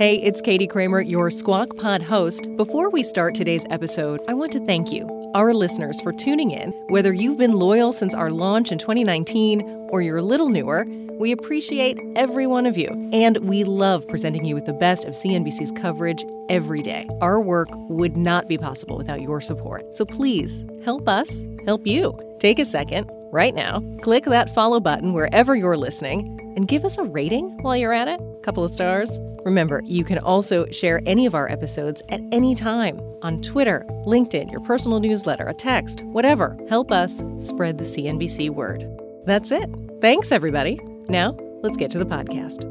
Hey, it's Katie Kramer, your Squawk Pod host. Before we start today's episode, I want to thank you, our listeners, for tuning in. Whether you've been loyal since our launch in 2019 or you're a little newer, we appreciate every one of you. And we love presenting you with the best of CNBC's coverage every day. Our work would not be possible without your support. So please help us help you. Take a second right now, click that follow button wherever you're listening, and give us a rating while you're at it. Couple of stars. Remember, you can also share any of our episodes at any time on Twitter, LinkedIn, your personal newsletter, a text, whatever. Help us spread the CNBC word. That's it. Thanks, everybody. Now, let's get to the podcast.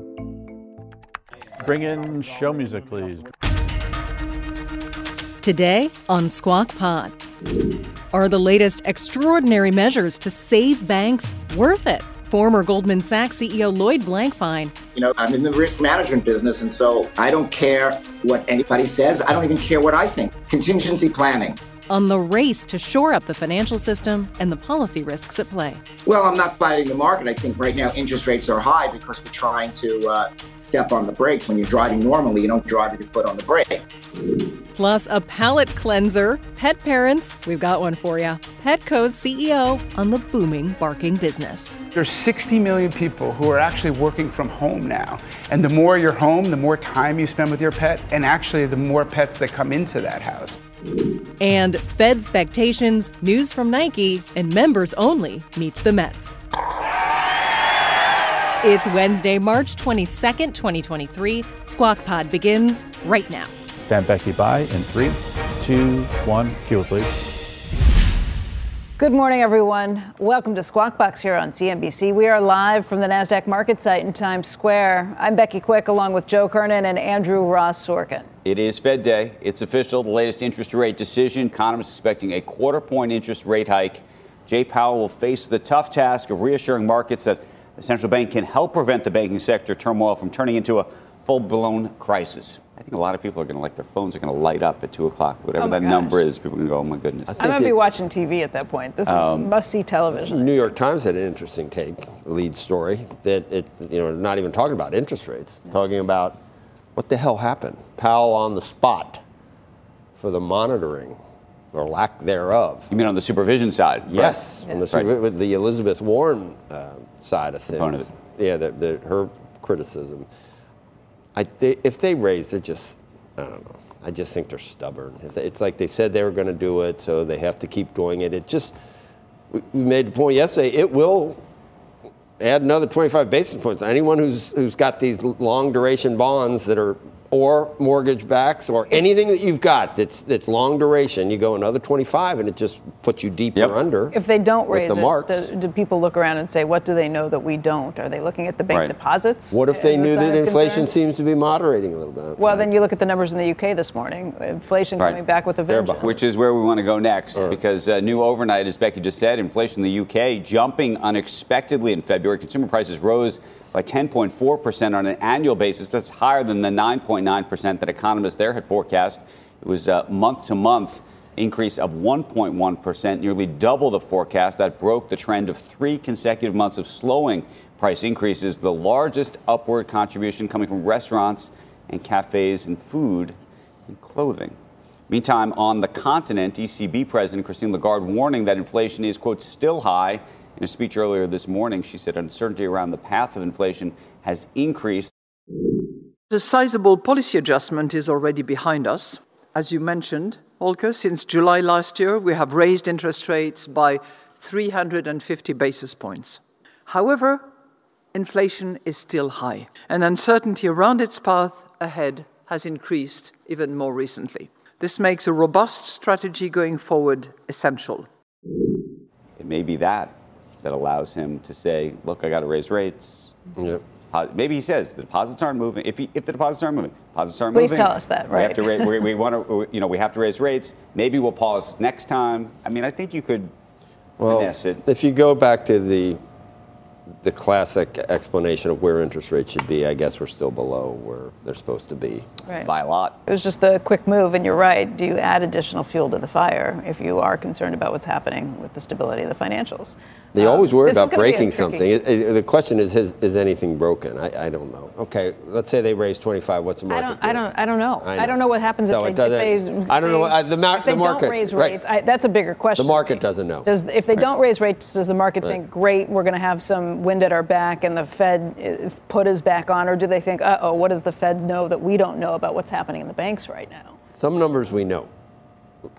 Bring in show music, please. Today on Squawk Pod. Are the latest extraordinary measures to save banks worth it? Former Goldman Sachs CEO Lloyd Blankfein. You know, I'm in the risk management business, and so I don't care what anybody says. I don't even care what I think. Contingency planning. On the race to shore up the financial system and the policy risks at play. Well, I'm not fighting the market. I think right now interest rates are high because we're trying to uh, step on the brakes. When you're driving normally, you don't drive with your foot on the brake. Plus, a palate cleanser. Pet parents, we've got one for you. Petco's CEO on the booming barking business. There's 60 million people who are actually working from home now. And the more you're home, the more time you spend with your pet, and actually the more pets that come into that house. And Fed expectations, news from Nike, and members only meets the Mets. It's Wednesday, March 22nd, 2023. Squawk Pod begins right now. Stand Becky by in three, two, one. Cue it, please. Good morning, everyone. Welcome to Squawk Box here on CNBC. We are live from the NASDAQ market site in Times Square. I'm Becky Quick along with Joe Kernen and Andrew Ross Sorkin. It is Fed Day. It's official. The latest interest rate decision. Economists expecting a quarter point interest rate hike. Jay Powell will face the tough task of reassuring markets that the central bank can help prevent the banking sector turmoil from turning into a full blown crisis. I think a lot of people are going to like their phones are going to light up at two o'clock, whatever Oh that gosh. number is. People are going to go, oh my goodness. I'm going to be watching TV at that point. This is Um, must see television. New York Times had an interesting take, lead story, that it, you know, not even talking about interest rates, talking about what the hell happened. Powell on the spot for the monitoring or lack thereof. You mean on the supervision side? Yes, on the, Right. with the Elizabeth Warren uh, side of things. Component of Yeah, the, the, her criticism. I, if they raise, they're just, I don't know. I just think they're stubborn. It's like they said they were going to do it, so they have to keep doing it. It just, we we made the point yesterday, it will add another 25 basis points. Anyone who's, who's got these long duration bonds that are, or mortgage backs, or anything that you've got that's, that's long duration, you go another 25 and it just puts you deeper Yep. under. If they don't with raise the it, marks. do, do people look around and say, what do they know that we don't? Are they looking at the bank Right. deposits? What if they as knew that inflation concern? seems to be moderating a little bit? Well, then you look at the numbers in the UK this morning. Inflation Right. coming back with a They're vengeance. Which is where we want to go next because uh, new overnight, as Becky just said, inflation in the UK jumping unexpectedly in February. Consumer prices rose by 10.4% on an annual basis. That's higher than the 9.9% that economists there had forecast. It was a month to month increase of 1.1%, nearly double the forecast. That broke the trend of three consecutive months of slowing price increases, the largest upward contribution coming from restaurants and cafes and food and clothing. Meantime, on the continent, ECB President Christine Lagarde warning that inflation is, quote, still high. In a speech earlier this morning, she said uncertainty around the path of inflation has increased. The sizable policy adjustment is already behind us. As you mentioned, Volker, since July last year, we have raised interest rates by 350 basis points. However, inflation is still high, and uncertainty around its path ahead has increased even more recently. This makes a robust strategy going forward essential. It may be that that allows him to say, look, I got to raise rates. Yep. Uh, Maybe he says the deposits aren't moving. If, he, if the deposits aren't moving, deposits aren't Please moving. tell us that, right? We have to right. ra- we, we want to, you know, we have to raise rates. Maybe we'll pause next time. I mean, I think you could Well, finesse it. if you go back to the the classic explanation of where interest rates should be, I guess we're still below where they're supposed to be. Right. By a lot. It was just the quick move, and you're right. Do you add additional fuel to the fire if you are concerned about what's happening with the stability of the financials? They Um, always worry about gonna be a breaking tricky- something. It- it- the question is, is, is anything broken? I, I don't know. Okay, let's say they raise 25. What's the market? I market? don't, I do? don't, I don't know. I I, don't know what happens So if, it they, if doesn't- they. I don't know. they- I- the mar- if they the market- don't raise right. rates. I, that's a bigger question. The market doesn't know. Does if they don't raise rates, does the market Right. think, great, we're going to have some wind at our back, and the Fed uh, put us back on, or do they think, uh oh, what does the Fed know that we don't know about what's happening in the banks right now? Some numbers we know,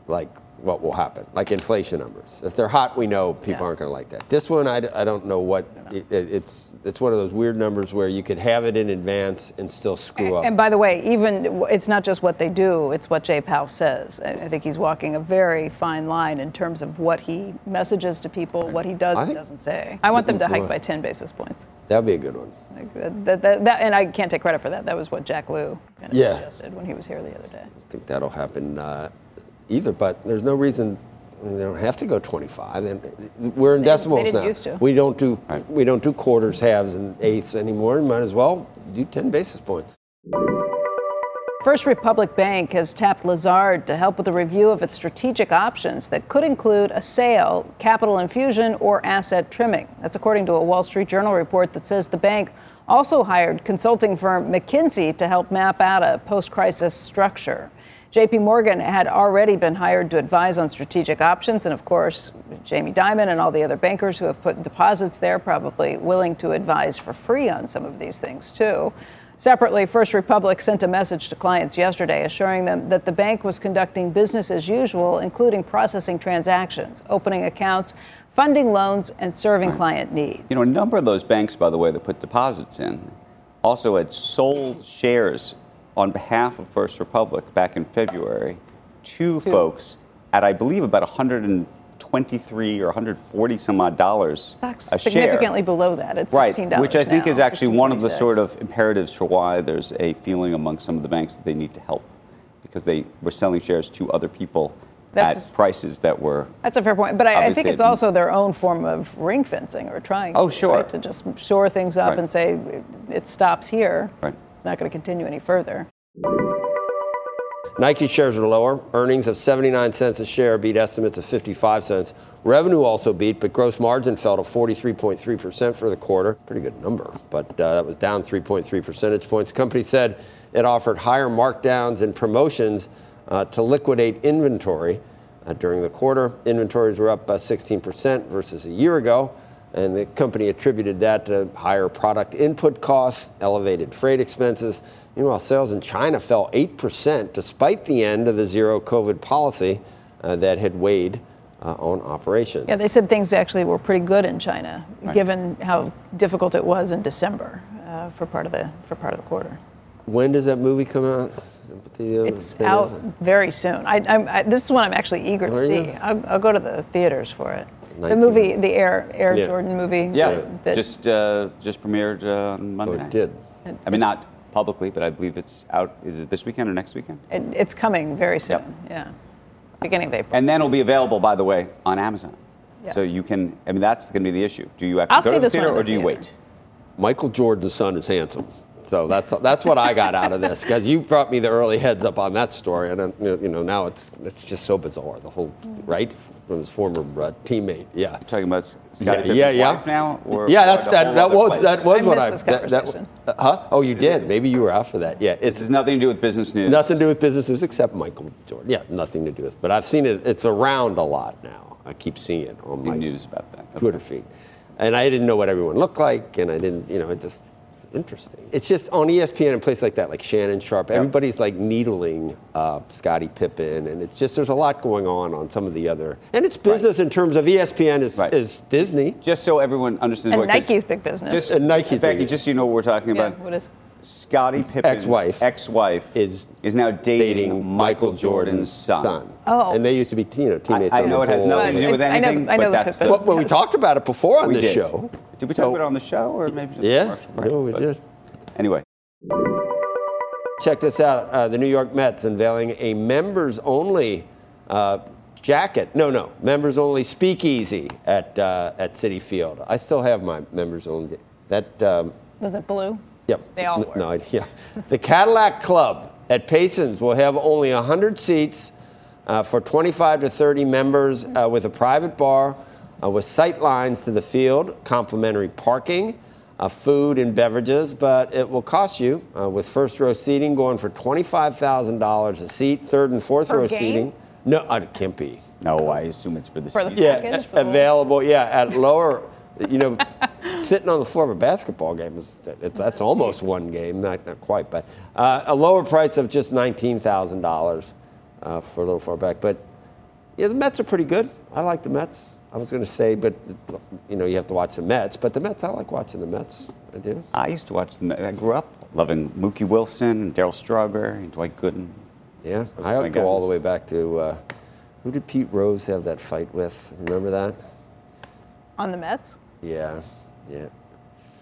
like what will happen, like inflation numbers. If they're hot, we know people Yeah. aren't going to like that. This one, I, I don't know what. It, it- it's it's one of those weird numbers where you could have it in advance and still screw up. And by the way, even it's not just what they do; it's what Jay Powell says. I think he's walking a very fine line in terms of what he messages to people, what he does and doesn't say. I want them to hike by 10 basis points. That'd be a good one. Like that, that, that, that- and I can't take credit for that. That was what Jack Lew kind of Yeah. suggested when he was here the other day. I think that'll happen uh, either, but there's no reason. I mean, they don't have to go 25. And we're in They- they decimals didn't now. used to. We don't do we don't do quarters, halves, and eighths anymore. You might as well do 10 basis points. First Republic Bank has tapped Lazard to help with a review of its strategic options that could include a sale, capital infusion, or asset trimming. That's according to a Wall Street Journal report that says the bank also hired consulting firm McKinsey to help map out a post crisis structure. JP Morgan had already been hired to advise on strategic options, and of course, Jamie Dimon and all the other bankers who have put deposits there probably willing to advise for free on some of these things too. Separately, First Republic sent a message to clients yesterday assuring them that the bank was conducting business as usual, including processing transactions, opening accounts, funding loans, and serving client needs. You know, a number of those banks, by the way, that put deposits in also had sold shares on behalf of First Republic back in February to folks at, I believe, about 123 or 140 some odd dollars Stock's a share. significantly below that. It's Right, $16 which I think now, is actually one of the sort of imperatives for why there's a feeling among some of the banks that they need to help because they were selling shares to other people That's- at prices that were That's a fair point, but I, I think it's also their own form of ring fencing or trying. Oh, to, sure. right, to just shore things up Right. and say it stops here. Right. It's not going to continue any further. Nike shares are lower. Earnings of 79 cents a share beat estimates of 55 cents. Revenue also beat, but gross margin fell to 43.3% for the quarter. Pretty good number, but uh, that was down 3.3 percentage points. Company said it offered higher markdowns and promotions uh, to liquidate inventory uh, during the quarter. Inventories were up by 16% versus a year ago. And the company attributed that to higher product input costs, elevated freight expenses. Meanwhile, sales in China fell 8% despite the end of the zero COVID policy uh, that had weighed uh, on operations. Yeah, they said things actually were pretty good in China, given how difficult it was in December uh, for part of the for part of the quarter. When does that movie come out? The, uh, It's out of- very soon. I, I'm, I, this is one I'm actually eager to see. I'll, I'll go to the theaters for it. The movie, the Air Air Yeah. Jordan movie. Yeah, that- that- just uh, just premiered uh, on Monday Oh, it night. did. I mean, not publicly, but I believe it's out. Is it this weekend or next weekend? it, it's coming very soon. Yep. Yeah, beginning of April. And then it'll be available, by the way, on Amazon. Yeah. So you can. I mean, that's going to be the issue. Do you actually I'll go to the theater or do you theater. wait? Michael Jordan's son is handsome. So that's that's what I got out of this because you brought me the early heads up on that story, and then, you know now it's it's just so bizarre. The whole right from his former uh, teammate. Yeah. Talking about Scottie Yeah, Pippen's yeah, yeah. wife now, or yeah, that's that. That was place? that was I what I. this that- that- uh, huh? Oh, you did. Maybe you were out for that. Yeah, This it's has nothing to do with business news. nothing to do with business news except Michael Jordan. Yeah, nothing to do with. But I've seen it. It's around a lot now. I keep seeing it on See my news about that. Okay. Twitter feed, and I didn't know what everyone looked like, and I didn't. You know, it just. It's interesting. It's just on ESPN and places like that, like Shannon Sharpe. Everybody's like needling uh, Scottie Pippen, and it's just there's a lot going on on some of the other. And it's business in terms of ESPN is, Right. is Disney. Just so everyone understands and what 'cause Nike's big business. Just And Nike's Becky, big. just so you know what we're talking yeah, about. what is? Scottie Pippen's Ex-wife ex-wife is is now dating, dating Michael Jordan's son. Oh. And they used to be you know teammates. I on know the it has nothing to do with I- I know- anything, I know but that's the, Well, well, we talked about it before on we this did. show. Did we talk So- about it on the show or maybe just Yeah, commercial break? no, we But did. Anyway, Check this out. Uh, the New York Mets unveiling a members-only uh, jacket. No, no, members only speakeasy at uh, at Citi Field. I still have my members only. That um, Was it blue? Yep. They all were. No, yeah. The Cadillac Club at Payson's will have only 100 seats uh, for 25 to 30 members uh, with a private bar uh, with sight lines to the field, complimentary parking, uh, food and beverages, but it will cost you uh, with first row seating going for $25,000 a seat, third and fourth Per row game? seating. No, uh, it can't be. No, I assume it's for the For the season. Yeah, Package for available. Yeah, at lower. You know, sitting on the floor of a basketball game is it's, that's almost one game, not, not quite, but uh, a lower price of just nineteen thousand dollars uh, for a little far back. But yeah, the Mets are pretty good. I like the Mets. I was going to say, but you know, you have to watch the Mets. But the Mets, I like watching the Mets. I do. I used to watch the Mets. I grew up loving Mookie Wilson, and Darryl Strawberry, and Dwight Gooden. Yeah, Those I are my go all the way back to uh, who did Pete Rose have that fight with? Remember that? On the Mets? Yeah, yeah.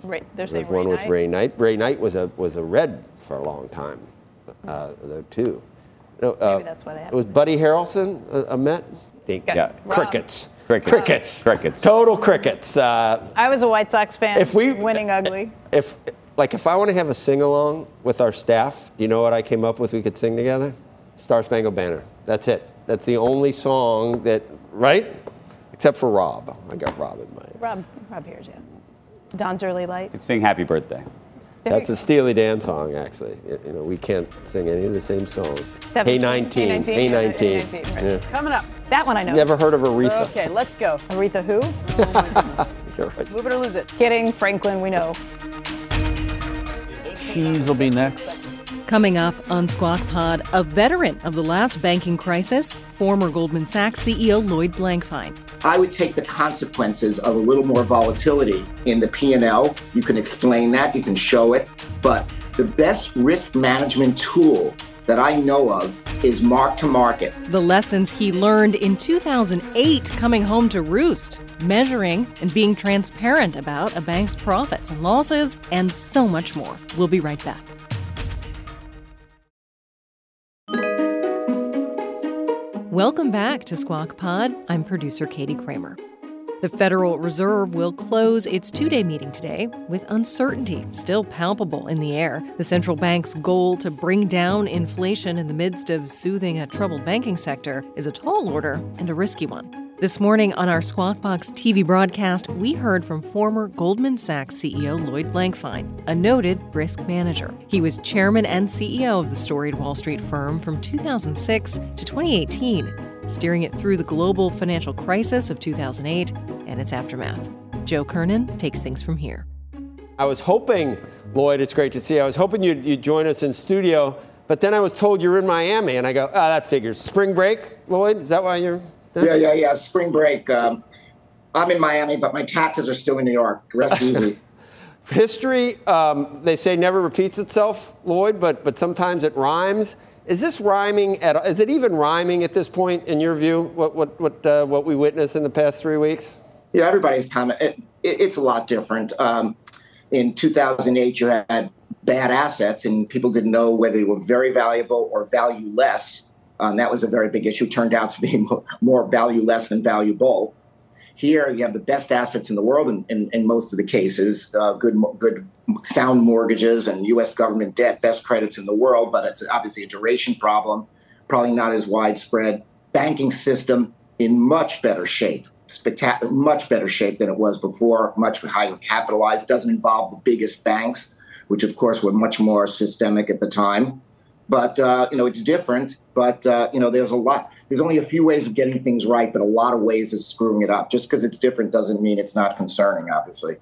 Right. They're There's saying one Ray with Knight. Ray Knight. Ray Knight was a was a red for a long time, uh, though too. No, uh, Maybe that's why they have It was Buddy Harrelson, a, a Met. Think Yeah. Rob. crickets. Crickets. Crickets. Crickets. Total crickets. Uh, I was a White Sox fan. If we- winning ugly. if like if I want to have a sing along with our staff, you know what I came up with? We could sing together. Star Spangled Banner. That's it. That's the only song that right, except for Rob. I got Rob in mind. Rob, Rob hears you. Dawn's early light. Could sing Happy Birthday. That's a Steely Dan song, actually. You you know, we can't sing any of the same songs. Seventeen. Hey 19. Hey, 19. Hey 19. Hey, 19, right. Yeah. Coming up. That one I know. Never heard of Aretha. Okay, let's go. Aretha who? Oh, You're right. Move it or lose it. Kidding. Franklin, we know. Cheese will be next. Coming up on Squawk Pod, a veteran of the last banking crisis, former Goldman Sachs CEO Lloyd Blankfein. I would take the consequences of a little more volatility in the P&L. You can explain that, you can show it, but the best risk management tool that I know of is mark to market. The lessons he learned in 2008 coming home to roost, measuring and being transparent about a bank's profits and losses, and so much more. We'll be right back. Welcome back to Squawk Pod. I'm producer Katie Kramer. The Federal Reserve will close its two day meeting today with uncertainty still palpable in the air. The central bank's goal to bring down inflation in the midst of soothing a troubled banking sector is a tall order and a risky one. This morning on our Squawk Box TV broadcast, we heard from former Goldman Sachs CEO Lloyd Blankfein, a noted risk manager. He was chairman and CEO of the storied Wall Street firm from 2006 to 2018 steering it through the global financial crisis of 2008 and its aftermath. Joe Kernen takes things from here. I was hoping, Lloyd, it's great to see you. I was hoping you'd, you'd join us in studio, but then I was told you're in Miami, and I go, ah, that figures. Spring break, Lloyd? Is that why you're there? Yeah, yeah, yeah. Spring break. Um, I'm in Miami, but my taxes are still in New York. Rest easy. History, um, they say, never repeats itself, Lloyd, but, but sometimes it rhymes. Is this rhyming at Is it even rhyming at this point, in your view, what, what, what, uh, what we witnessed in the past three weeks? Yeah, everybody's comment. It, it, it's a lot different. Um, in 2008, you had bad assets, and people didn't know whether they were very valuable or valueless. Um, that was a very big issue. Turned out to be more, valueless than valuable. Here, you have the best assets in the world in, in, in most of the cases. Uh, good, good, sound mortgages and U.S. government debt, best credits in the world. But it's obviously a duration problem. Probably not as widespread. Banking system in much better shape spectacular, much better shape than it was before, much higher capitalized. Doesn't involve the biggest banks, which of course were much more systemic at the time. But uh, you know, it's different. But uh, you know, there's a lot. There's only a few ways of getting things right, but a lot of ways of screwing it up. Just because it's different doesn't mean it's not concerning. Obviously.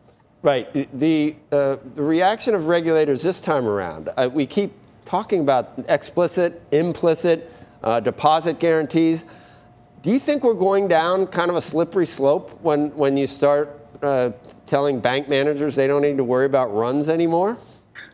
Right. The, uh, the reaction of regulators this time around, uh, we keep talking about explicit, implicit uh, deposit guarantees. Do you think we're going down kind of a slippery slope when, when you start uh, telling bank managers they don't need to worry about runs anymore?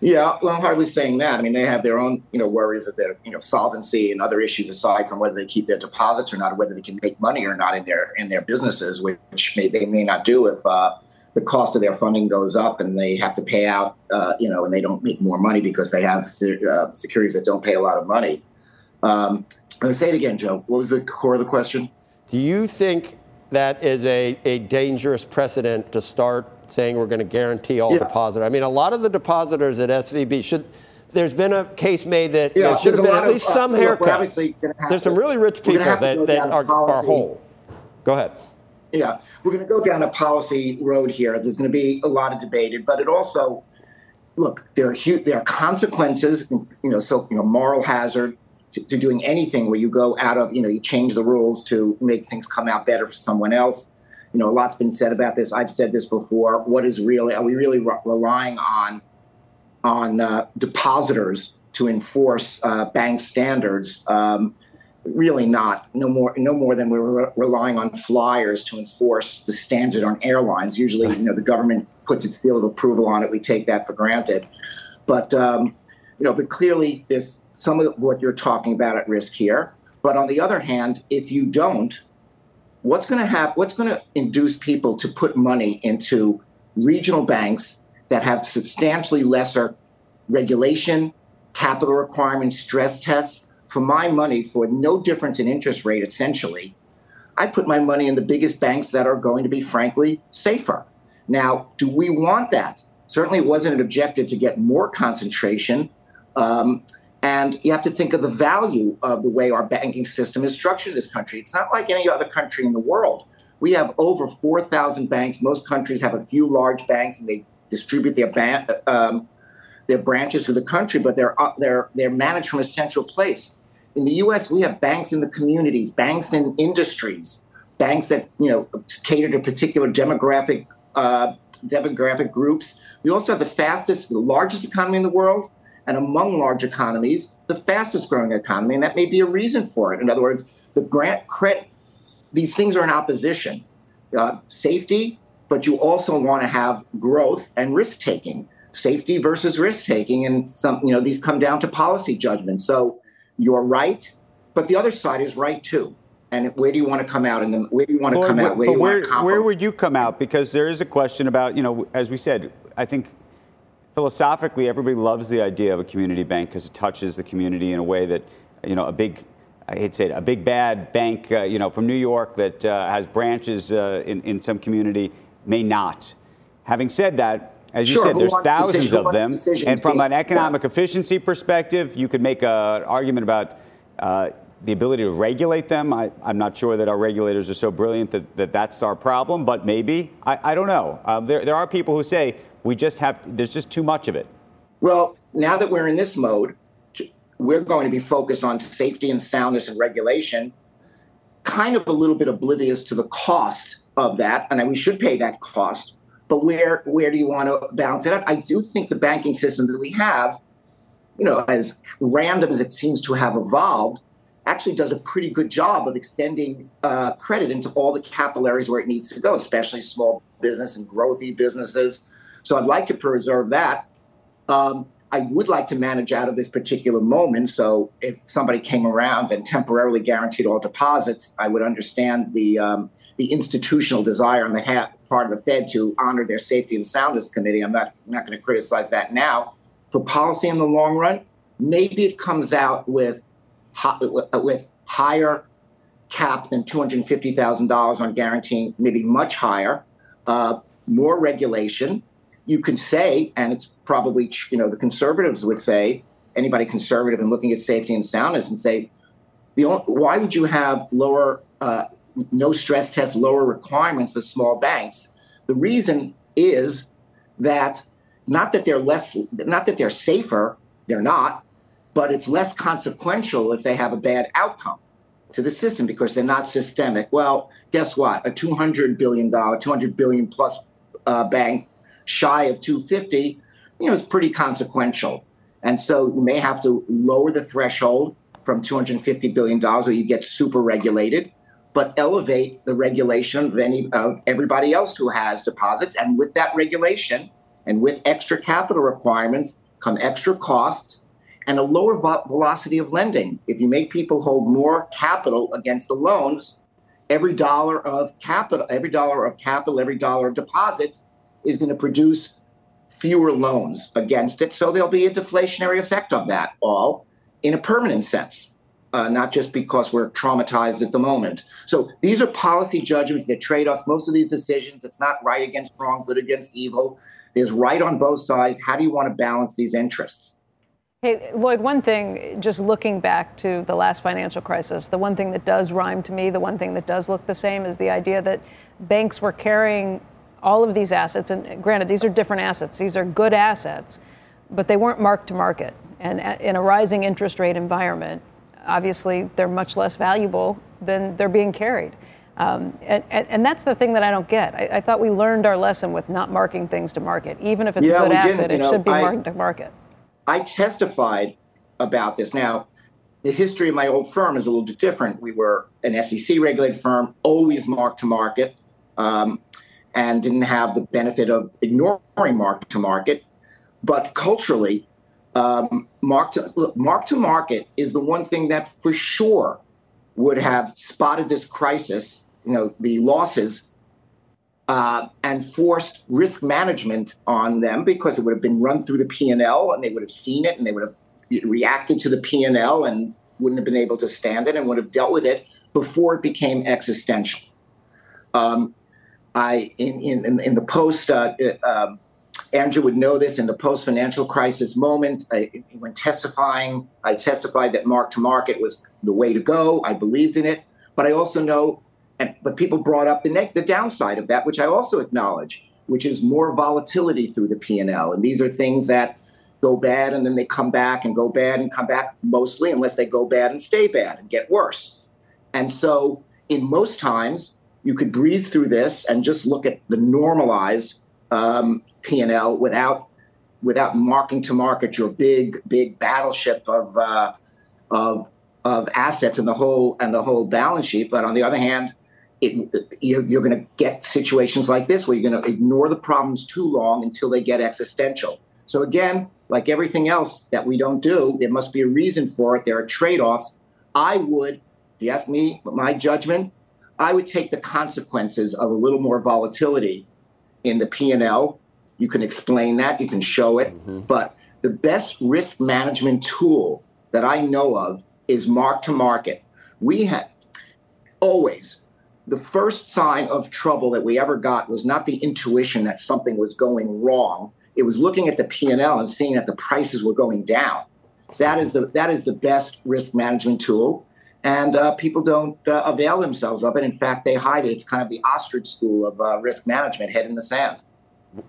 Yeah, well, I'm hardly saying that. I mean, they have their own, you know, worries of their, you know, solvency and other issues aside from whether they keep their deposits or not, whether they can make money or not in their in their businesses, which may, they may not do if uh, the cost of their funding goes up and they have to pay out, uh, you know, and they don't make more money because they have uh, securities that don't pay a lot of money. Um, say it again, Joe. What was the core of the question? Do you think that is a, a dangerous precedent to start saying we're going to guarantee all Yeah. deposit? I mean, a lot of the depositors at SVB should. There's been a case made that Yeah, there should have been at of, least uh, some we're haircut. obviously gonna have There's to- some really rich people gonna have to that, that are, are whole. Go ahead. Yeah, we're going to go down a policy road here. There's going to be a lot of debated, but it also, look, there are huge, there are consequences. You know, so you know, moral hazard to, to doing anything where you go out of, you know, you change the rules to make things come out better for someone else. You know, a lot's been said about this. I've said this before. What is really are we really re- relying on on uh, depositors to enforce uh, bank standards? Um, really not no more no more than we're re- relying on flyers to enforce the standard on airlines usually you know the government puts its seal of approval on it we take that for granted but um, you know but clearly there's some of what you're talking about at risk here but on the other hand if you don't what's going to happen what's going to induce people to put money into regional banks that have substantially lesser regulation capital requirements stress tests? For my money for no difference in interest rate essentially i put my money in the biggest banks that are going to be frankly safer. Now do we want that? Certainly it wasn't an objective to get more concentration um, and you have to think of the value of the way our banking system is structured in this country it's not like any other country in the world we have over 4000 banks most countries have a few large banks and they distribute their ban- um, their branches through the country, but they're uh, they're they're managed from a central place. In the U.S., we have banks in the communities, banks in industries, banks that you know cater to particular demographic uh, demographic groups. We also have the fastest, the largest economy in the world, and among large economies, the fastest growing economy, and that may be a reason for it. In other words, the grant credit, these things are in opposition. Uh, safety, but you also want to have growth and risk taking safety versus risk taking and some you know these come down to policy judgment so you're right but the other side is right too and where do you want to come out and where do you want to come out where do but you where, want to compromise? where would you come out? Because there is a question about, you know, as we said, I think philosophically everybody loves the idea of a community bank because it touches the community in a way that, you know, a big, I hate to say it, a big bad bank, uh, you know, from New York that uh, has branches uh, in, in some community may not. Having said that, as you Sure, said, there's thousands decision- of them. And from an economic efficiency perspective, you could make a- an argument about uh, the ability to regulate them. I, I'm not sure that our regulators are so brilliant that, that that's our problem, but maybe. I, I don't know. Uh, there, there are people who say we just have, there's just too much of it. Well, now that we're in this mode, we're going to be focused on safety and soundness and regulation, kind of a little bit oblivious to the cost of that. And we should pay that cost. But where where do you want to balance it out? I do think the banking system that we have, you know, as random as it seems to have evolved, actually does a pretty good job of extending uh, credit into all the capillaries where it needs to go, especially small business and growthy businesses. So I'd like to preserve that. Um, I would like to manage out of this particular moment. So if somebody came around and temporarily guaranteed all deposits, I would understand the um, the institutional desire on the ha- part of the Fed to honor their safety and soundness committee. I'm not not going to criticize that now. For policy in the long run, maybe it comes out with hi- with higher cap than two hundred fifty thousand dollars on guaranteeing, maybe much higher, uh, more regulation. You can say, and it's probably you know the conservatives would say, anybody conservative and looking at safety and soundness, and say, the only, why would you have lower, uh, no stress test, lower requirements for small banks? The reason is that not that they're less, not that they're safer, they're not, but it's less consequential if they have a bad outcome to the system because they're not systemic. Well, guess what? A two hundred billion dollar, two hundred billion plus uh, bank, shy of two fifty, you know, is pretty consequential. And so you may have to lower the threshold from two hundred fifty billion dollars, or you get super regulated, but elevate the regulation of any of everybody else who has deposits. And with that regulation, and with extra capital requirements, come extra costs and a lower vo- velocity of lending. If you make people hold more capital against the loans, every dollar of capital, every dollar of capital, every dollar of deposits is going to produce fewer loans against it. So there'll be a deflationary effect of that all in a permanent sense. uh, not just because we're traumatized at the moment. So these are policy judgments that trade us most of these decisions. It's not right against wrong, good against evil. There's right on both sides. How do you want to balance these interests? Hey, Lloyd, one thing, just looking back to the last financial crisis, the one thing that does rhyme to me, the one thing that does look the same is the idea that banks were carrying all of these assets. And granted, these are different assets, these are good assets, but they weren't marked to market. And in a rising interest rate environment, obviously they're much less valuable than they're being carried. Um, and, and, that's the thing that I don't get. I, I, thought we learned our lesson with not marking things to market. Even if it's yeah, a good asset, it know, should be I, marked to market. I testified about this. Now, the history of my old firm is a little bit different. We were an SEC regulated firm, always marked to market, um, and didn't have the benefit of ignoring mark to market. But culturally, um, mark to mark to market is the one thing that for sure would have spotted this crisis, you know, the losses, uh, and forced risk management on them because it would have been run through the P and L, and they would have seen it, and they would have reacted to the P and L, and wouldn't have been able to stand it, and would have dealt with it before it became existential. Um, I in in in the post uh, uh, Andrew would know this in the post financial crisis moment. I, when testifying, I testified that mark to market was the way to go. I believed in it. But I also know, and, but people brought up the, the downside of that, which I also acknowledge, which is more volatility through the P&L. And these are things that go bad and then they come back and go bad and come back mostly, unless they go bad and stay bad and get worse. And so, in most times, you could breeze through this and just look at the normalized um, P&L without without marking to market your big big battleship of uh, of of assets and the whole and the whole balance sheet. But on the other hand, it, you're, you're going to get situations like this where you're going to ignore the problems too long until they get existential. So again, like everything else that we don't do, there must be a reason for it. There are trade-offs. I would, if you ask me, my judgment, I would take the consequences of a little more volatility in the P&L. You can explain that, you can show it, mm-hmm. but the best risk management tool that I know of is mark to market. We had always the first sign of trouble that we ever got was not the intuition that something was going wrong. It was looking at the P&L and seeing that the prices were going down. That is the that is the best risk management tool and uh, people don't uh, avail themselves of it. In fact, they hide it. It's kind of the ostrich school of uh, risk management, head in the sand.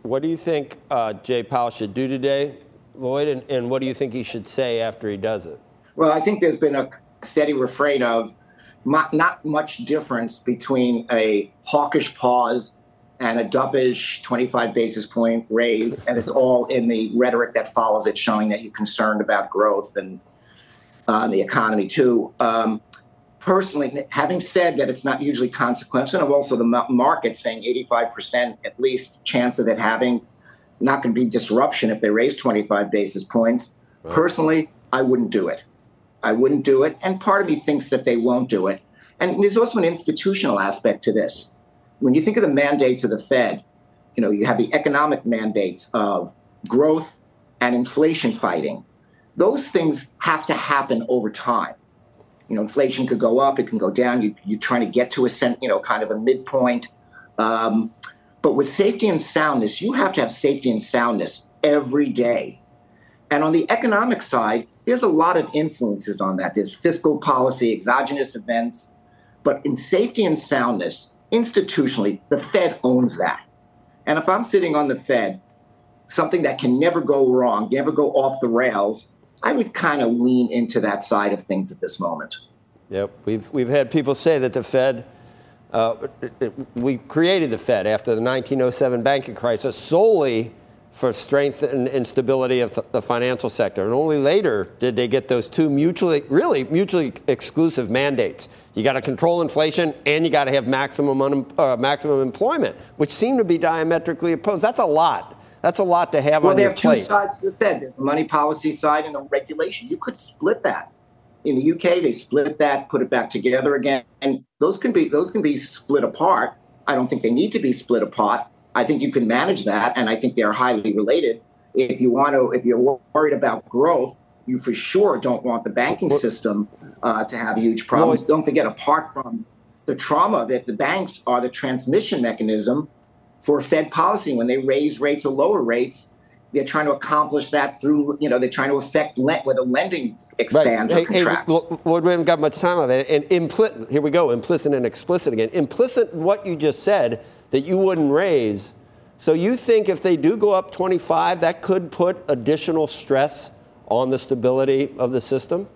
What do you think uh, Jay Powell should do today, Lloyd, and, and, what do you think he should say after he does it? Well, I think there's been a steady refrain of not much difference between a hawkish pause and a dovish 25 basis point raise, and it's all in the rhetoric that follows it, showing that you're concerned about growth and on the economy too. Um, personally, having said that it's not usually consequential, and also the market saying 85% at least chance of it having not going to be disruption if they raise 25 basis points. Right. Personally, I wouldn't do it. I wouldn't do it. And part of me thinks that they won't do it. And there's also an institutional aspect to this. When you think of the mandates of the Fed, you know, you have the economic mandates of growth and inflation fighting those things have to happen over time. You know, inflation could go up, it can go down. You, you're trying to get to a cent, you know, kind of a midpoint. Um, but with safety and soundness, you have to have safety and soundness every day. And on the economic side, there's a lot of influences on that. There's fiscal policy, exogenous events. But in safety and soundness, institutionally, the Fed owns that. And if I'm sitting on the Fed, something that can never go wrong, never go off the rails, I would kind of lean into that side of things at this moment. Yep, we've we've had people say that the Fed. Uh, we created the Fed after the 1907 banking crisis solely for strength and, stability of the financial sector. And only later did they get those two mutually, really mutually exclusive mandates. You got to control inflation and you got to have maximum, un, uh, maximum employment, which seem to be diametrically opposed. That's a lot. That's a lot to have well, on your plate. Well, they have two sides to the Fed: the money policy side and the regulation. You could split that. In the UK, they split that, put it back together again, and those can be those can be split apart. I don't think they need to be split apart. I think you can manage that, and I think they're highly related. If you want to, if you're worried about growth, you for sure don't want the banking system uh, to have huge problems. Well, Don't forget, apart from the trauma of it, the banks are the transmission mechanism for Fed policy. When they raise rates or lower rates, they're trying to accomplish that through, you know, they're trying to affect le- whether lending expands right. or hey, contracts. Hey, well, we haven't got much time of it. And implicit, here we go, implicit and explicit again. Implicit, what you just said, that you wouldn't raise. So you think if they do go up 25, that could put additional stress on the stability of the system?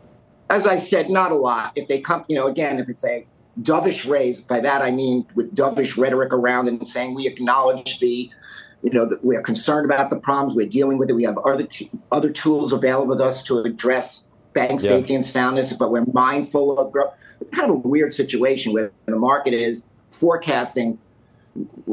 As I said, not a lot. If they come, you know, again, if it's a dovish raise, by that I mean with dovish rhetoric around and saying we acknowledge the you know, we are concerned about the problems. We're dealing with it. We have other t- other tools available to us to address bank yeah. safety and soundness, but we're mindful of growth. It's kind of a weird situation where the market is forecasting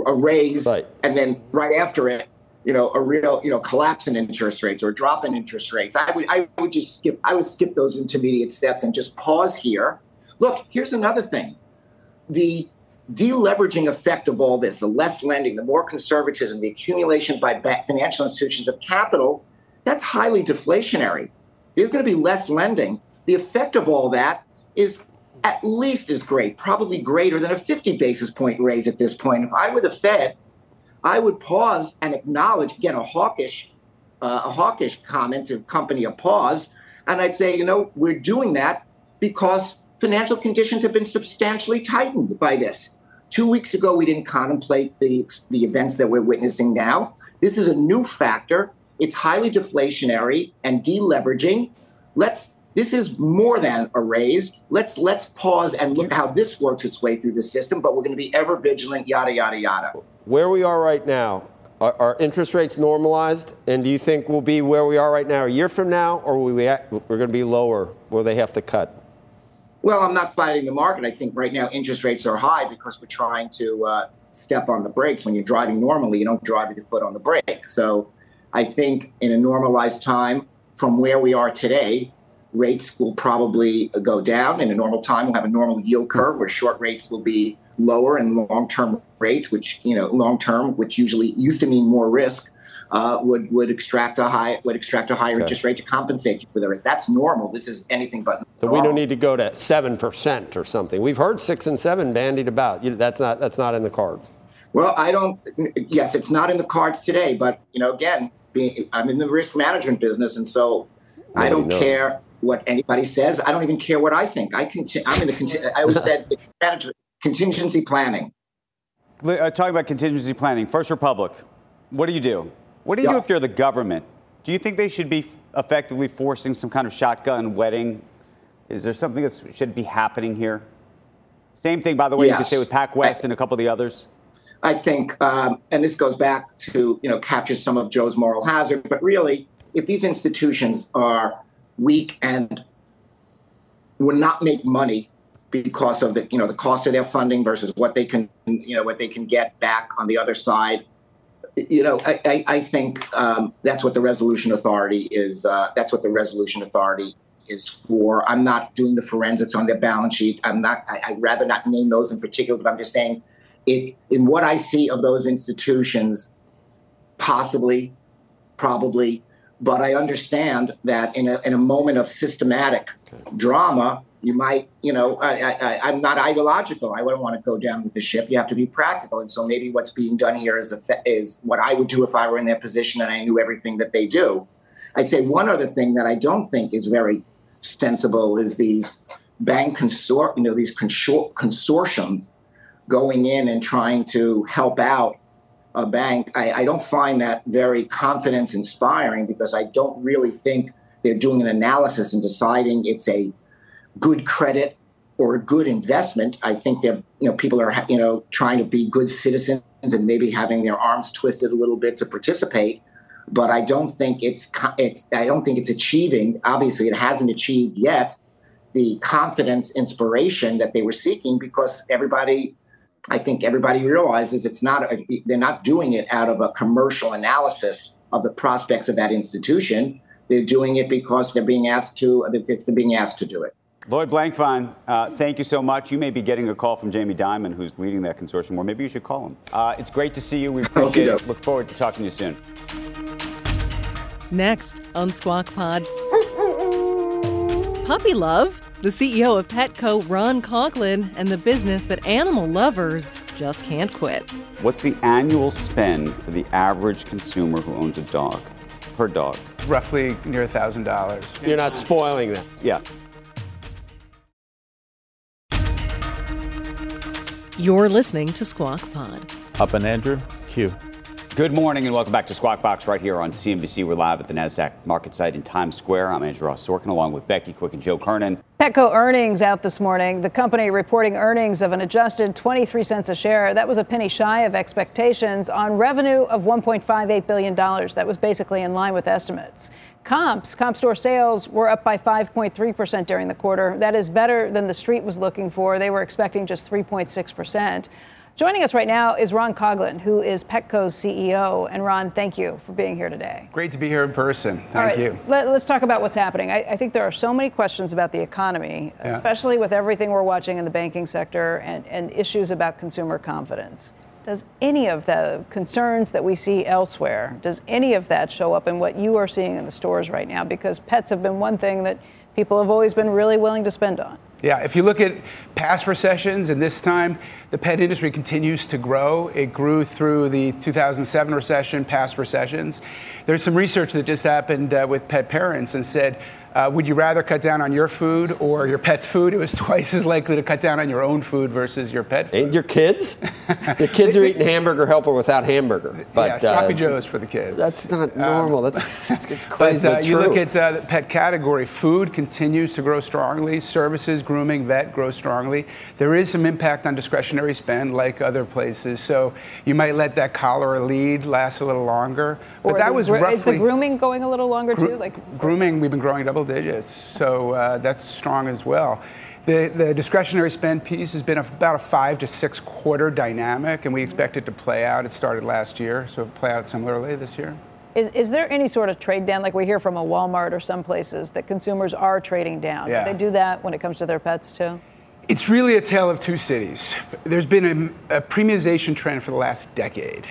a raise right. and then right after it, you know, a real, you know, collapse in interest rates or drop in interest rates. I would, I would just skip, I would skip those intermediate steps and just pause here. Look, here's another thing. The deleveraging effect of all this, the less lending, the more conservatism, the accumulation by financial institutions of capital, that's highly deflationary. There's going to be less lending. The effect of all that is at least as great, probably greater than a 50 basis point raise at this point. If I were the Fed, I would pause and acknowledge again a hawkish, uh, a hawkish comment to accompany a pause, and I'd say, you know, we're doing that because financial conditions have been substantially tightened by this. Two weeks ago, we didn't contemplate the, the events that we're witnessing now. This is a new factor. It's highly deflationary and deleveraging. Let's this is more than a raise. Let's let's pause and look how this works its way through the system, but we're going to be ever vigilant, yada yada yada. Where we are right now, are, are interest rates normalized? And do you think we'll be where we are right now a year from now, or we, we're going to be lower where they have to cut? Well, I'm not fighting the market. I think right now interest rates are high because we're trying to uh, step on the brakes. When you're driving normally, you don't drive with your foot on the brake. So I think in a normalized time from where we are today, rates will probably go down. In a normal time, we'll have a normal yield curve where short rates will be lower and long-term rates, which, you know, long-term, which usually used to mean more risk, uh, would would extract a high would extract a higher okay. interest rate to compensate you for the risk. That's normal. This is anything but. Normal. So we don't need to go to seven percent or something. We've heard six and seven bandied about. That's not that's not in the cards. Well, I don't. Yes, it's not in the cards today. But you know, again, being, I'm in the risk management business, and so Nobody I don't knows. care what anybody says. I don't even care what I think. I conti- I'm in the. I always said contingency planning. Uh, talking about contingency planning, First Republic. What do you do? What do you yeah. do if you're the government? Do you think they should be effectively forcing some kind of shotgun wedding? Is there something that should be happening here? Same thing, by the way, yes. you could say with PacWest I, and a couple of the others. I think, um, and this goes back to you know captures some of Joe's moral hazard, but really, if these institutions are weak and will not make money because of the you know the cost of their funding versus what they can you know what they can get back on the other side you know, I, I, I think um, that's what the resolution authority is. Uh, that's what the resolution authority is for. I'm not doing the forensics on their balance sheet. I'm not. I, would rather not name those in particular, but I'm just saying, it in what I see of those institutions, possibly, probably, but I understand that in a in a moment of systematic okay. drama, you might, you know, I, am not ideological. I wouldn't want to go down with the ship. You have to be practical. And so maybe what's being done here is, a, is what I would do if I were in their position and I knew everything that they do. I'd say one other thing that I don't think is very sensible is these bank consor, you know, these consor- consortiums going in and trying to help out a bank. I, I don't find that very confidence inspiring because I don't really think they're doing an analysis and deciding it's a good credit or a good investment. I think that you know people are you know trying to be good citizens and maybe having their arms twisted a little bit to participate. But I don't think it's it's I don't think it's achieving. Obviously, it hasn't achieved yet the confidence, inspiration that they were seeking because everybody. I think everybody realizes it's not. A, they're not doing it out of a commercial analysis of the prospects of that institution. They're doing it because they're being asked to. They're being asked to do it. Lloyd Blankfein, uh, thank you so much. You may be getting a call from Jamie Dimon, who's leading that consortium, or maybe you should call him. Uh, it's great to see you. We appreciate it. Look forward to talking to you soon. Next on Squawk Pod Puppy Love the CEO of Petco, Ron Coughlin, and the business that animal lovers just can't quit. What's the annual spend for the average consumer who owns a dog per dog? Roughly near $1,000. You're not spoiling that. Yeah. You're listening to Squawk Pod. Up and Andrew, Q. Good morning and welcome back to Squawk Box right here on CNBC. We're live at the NASDAQ market site in Times Square. I'm Andrew Ross Sorkin along with Becky Quick and Joe Kernen. Petco earnings out this morning. The company reporting earnings of an adjusted 23 cents a share. That was a penny shy of expectations on revenue of $1.58 billion. That was basically in line with estimates. Comps, comp store sales were up by 5.3% during the quarter. That is better than the street was looking for. They were expecting just 3.6%. Joining us right now is Ron Coughlin, who is Petco's CEO. And Ron, thank you for being here today. Great to be here in person. Thank right, you. Let, us talk about what's happening. I, I, think there are so many questions about the economy, Yeah. especially with everything we're watching in the banking sector and, and issues about consumer confidence. Does any of the concerns that we see elsewhere, does any of that show up in what you are seeing in the stores right now? Because pets have been one thing that people have always been really willing to spend on. Yeah, if you look at past recessions and this time, the pet industry continues to grow. It grew through the 2007 recession, past recessions. There's some research that just happened uh, with pet parents and said, uh, would you rather cut down on your food or your pet's food? It was twice as likely to cut down on your own food versus your pet food. And your kids? the kids are eating hamburger helper without hamburger. But yeah, sloppy uh, joes for the kids. That's not normal. That's it's crazy. But uh, but you look at uh, the pet category, food continues to grow strongly, services, grooming, vet grow strongly. There is some impact on discretionary spend like other places, so you might let that cholera lead last a little longer. But Or that the was roughly Is the grooming going a little longer Gro- too? Like grooming, we've been growing double digits, so uh, that's strong as well. The, the discretionary spend piece has been about a five to six quarter dynamic, and we expect it to play out. It started last year, so it'll play out similarly this year. Is, is there any sort of trade down, like we hear from a Walmart or some places, that consumers are trading down? Yeah. Do they do that when it comes to their pets too? It's really a tale of two cities. There's been a, a premiumization trend for the last decade.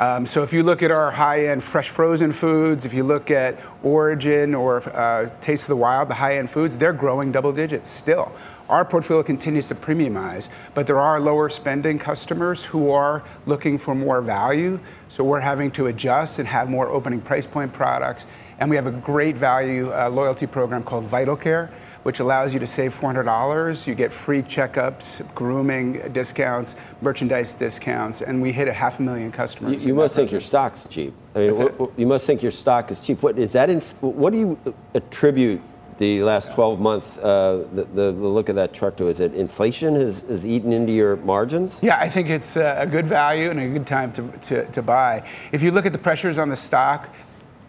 Um, so if you look at our high-end fresh frozen foods, if you look at Orijen or uh, Taste of the Wild, the high-end foods, they're growing double digits still. Our portfolio continues to premiumize, but there are lower spending customers who are looking for more value. So we're having to adjust and have more opening price point products. And we have a great value uh, loyalty program called Vital Care which allows you to save $400. You get free checkups, grooming discounts, merchandise discounts, and we hit a half a million customers. You, you must think your stock's cheap. I mean, What's wh- it? wh- you must think your stock is cheap. What is that? In, what do you attribute the last 12 month uh, the, the, the look of that truck to? Is it inflation has, has eaten into your margins? Yeah, I think it's uh, a good value and a good time to, to, to buy. If you look at the pressures on the stock,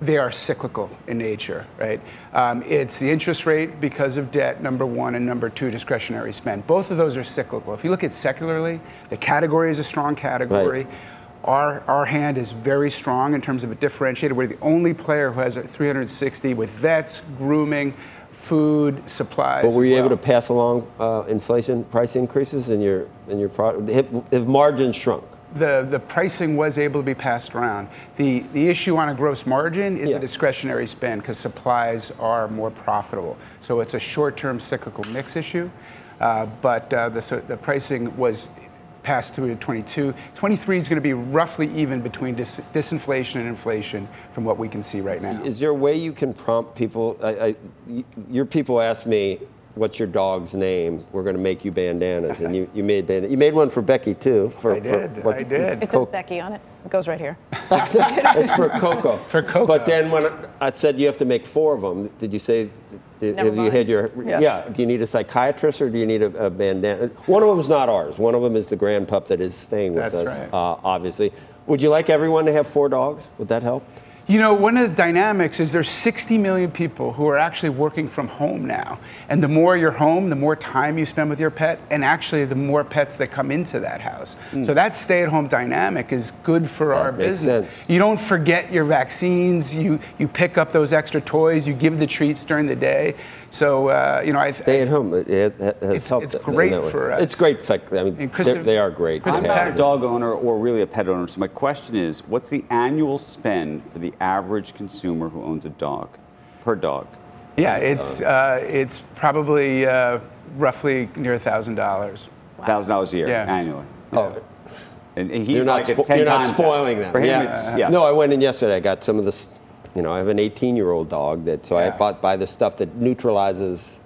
they are cyclical in nature, right? Um, it's the interest rate because of debt, number one, and number two, discretionary spend. Both of those are cyclical. If you look at secularly, the category is a strong category. Right. Our, our hand is very strong in terms of a differentiator. We're the only player who has a 360 with vets, grooming, food, supplies. But were you able to pass along uh, inflation price increases in your in your product? Have margins shrunk? The, the pricing was able to be passed around. The, the issue on a gross margin is Yeah. the discretionary spend because supplies are more profitable. So it's a short term cyclical mix issue. Uh, but uh, the, so the pricing was passed through to 22. 23 is going to be roughly even between dis, disinflation and inflation from what we can see right now. Is there a way you can prompt people? I, I, your people ask me, "What's your dog's name?" We're going to make you bandanas, and you, you made bandana. You made one for Becky too. For, I for- did, what's- I did. It says Becky on it. It goes right here. It's for Coco. For Coco. But then when I said you have to make four of them, did you say? Did, Never have you had your Yeah. Do you need a psychiatrist or do you need a, a bandana? One of them is not ours. One of them is the grand pup that is staying with That's us. right. Uh, obviously, would you like everyone to have four dogs? Would that help? You know, one of the dynamics is there's 60 million people who are actually working from home now. And the more you're home, the more time you spend with your pet, and actually the more pets that come into that house. So that stay-at-home dynamic is good for our Hmm. makes business. sense. You don't forget your vaccines. You you pick up those extra toys. You give the treats during the day. So uh, you know, I Stay at home. It, it has It's- helped. it's great for us. It's great. Psych- I mean, Kristen- they're- great. Kristen I'm not a dog owner or really a pet owner, so my question is what's the annual spend for the average consumer who owns a dog per dog? Yeah, it's uh, it's probably uh, roughly near a thousand dollars. Thousand dollars a year Yeah. annually. Oh, And and he's you're not, like at spo- 10 you're not times that. spoiling them. For him, yeah. it's yeah. No, I went in yesterday. I got some of this. You know, I have an 18 year old dog that, so I bought buy the stuff that neutralizes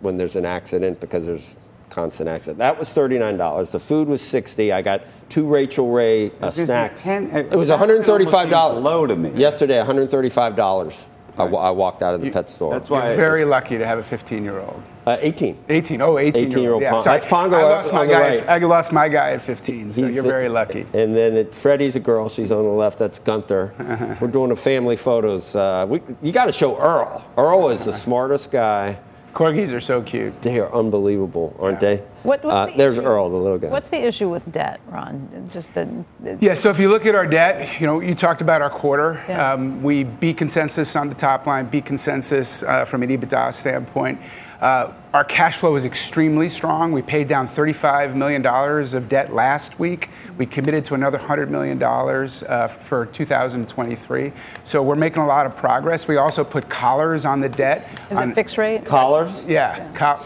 when there's an accident because there's constant accident. That was $39. The food was 60. I got two Rachael Ray uh, was gonna say, snacks. 10 it was $135. low to me. Yesterday, $135. I, I walked out of the pet store. That's why You're very lucky to have a 15 year old. Uh, 18. 18. Oh, 18, 18 year old Yeah, Pon- that's Pongo I lost on my the guy. right. At, I lost my guy at 15, so He's you're the- very lucky. And then it, Freddie's a girl. She's on the left. That's Gunther. Uh-huh. We're doing a family photos. Uh, we, you got to show Earl. Earl is the smartest guy. Corgis are so cute. They are unbelievable, aren't they? What- what's uh, the there's issue? Earl, the little guy. What's the issue with debt, Ron? Just the, the Yeah, so if you look at our debt, you know, you talked about our quarter. Yeah. Um, we beat consensus on the top line, beat consensus uh, from an EBITDA standpoint. Uh, our cash flow is extremely strong. We paid down $35 million of debt last week. We committed to another $100 million uh, for 2023. So we're making a lot of progress. We also put collars on the debt. is on- it fixed rate? Collars? yeah, co-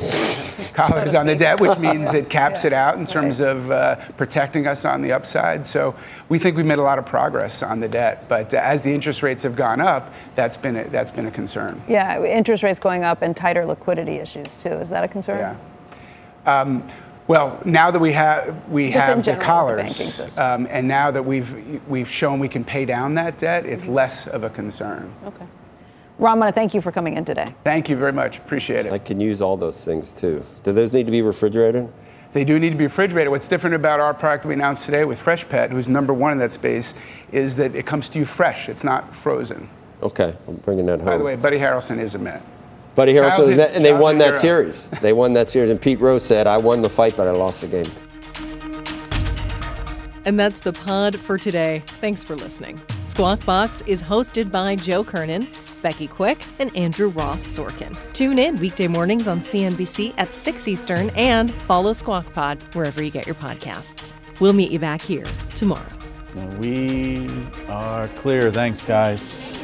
collars on the debt, which means it caps it out in terms of uh, protecting us on the upside. So we think we've made a lot of progress on the debt, but uh, as the interest rates have gone up, that's been a, that's been a concern. Yeah, interest rates going up and tighter liquidity issues too. Is that a concern? Yeah. Um, well, now that we have we Just have the general with the collars, banking system. um, and now that we've we've shown we can pay down that debt, it's Mm-hmm. less of a concern. Okay. Ron, I want to thank you for coming in today. Thank you very much. Appreciate it. I can use all those things too. Do those need to be refrigerated? They do need to be refrigerated. What's different about our product we announced today with Freshpet, who's number one in that space, is that it comes to you fresh. It's not frozen. Okay, I'm bringing that home. By the way, Buddy Harrelson is a Met. Buddy Harrelson, Childhood- and they won that childhood series. They won that series, and Pete Rose said, "I won the fight, but I lost the game." And that's the pod for today. Thanks for listening. Squawk Box is hosted by Joe Kernen, Becky Quick, and Andrew Ross Sorkin. Tune in weekday mornings on CNBC at 6 Eastern and follow Squawk Pod wherever you get your podcasts. We'll meet you back here tomorrow. We are clear. Thanks, guys.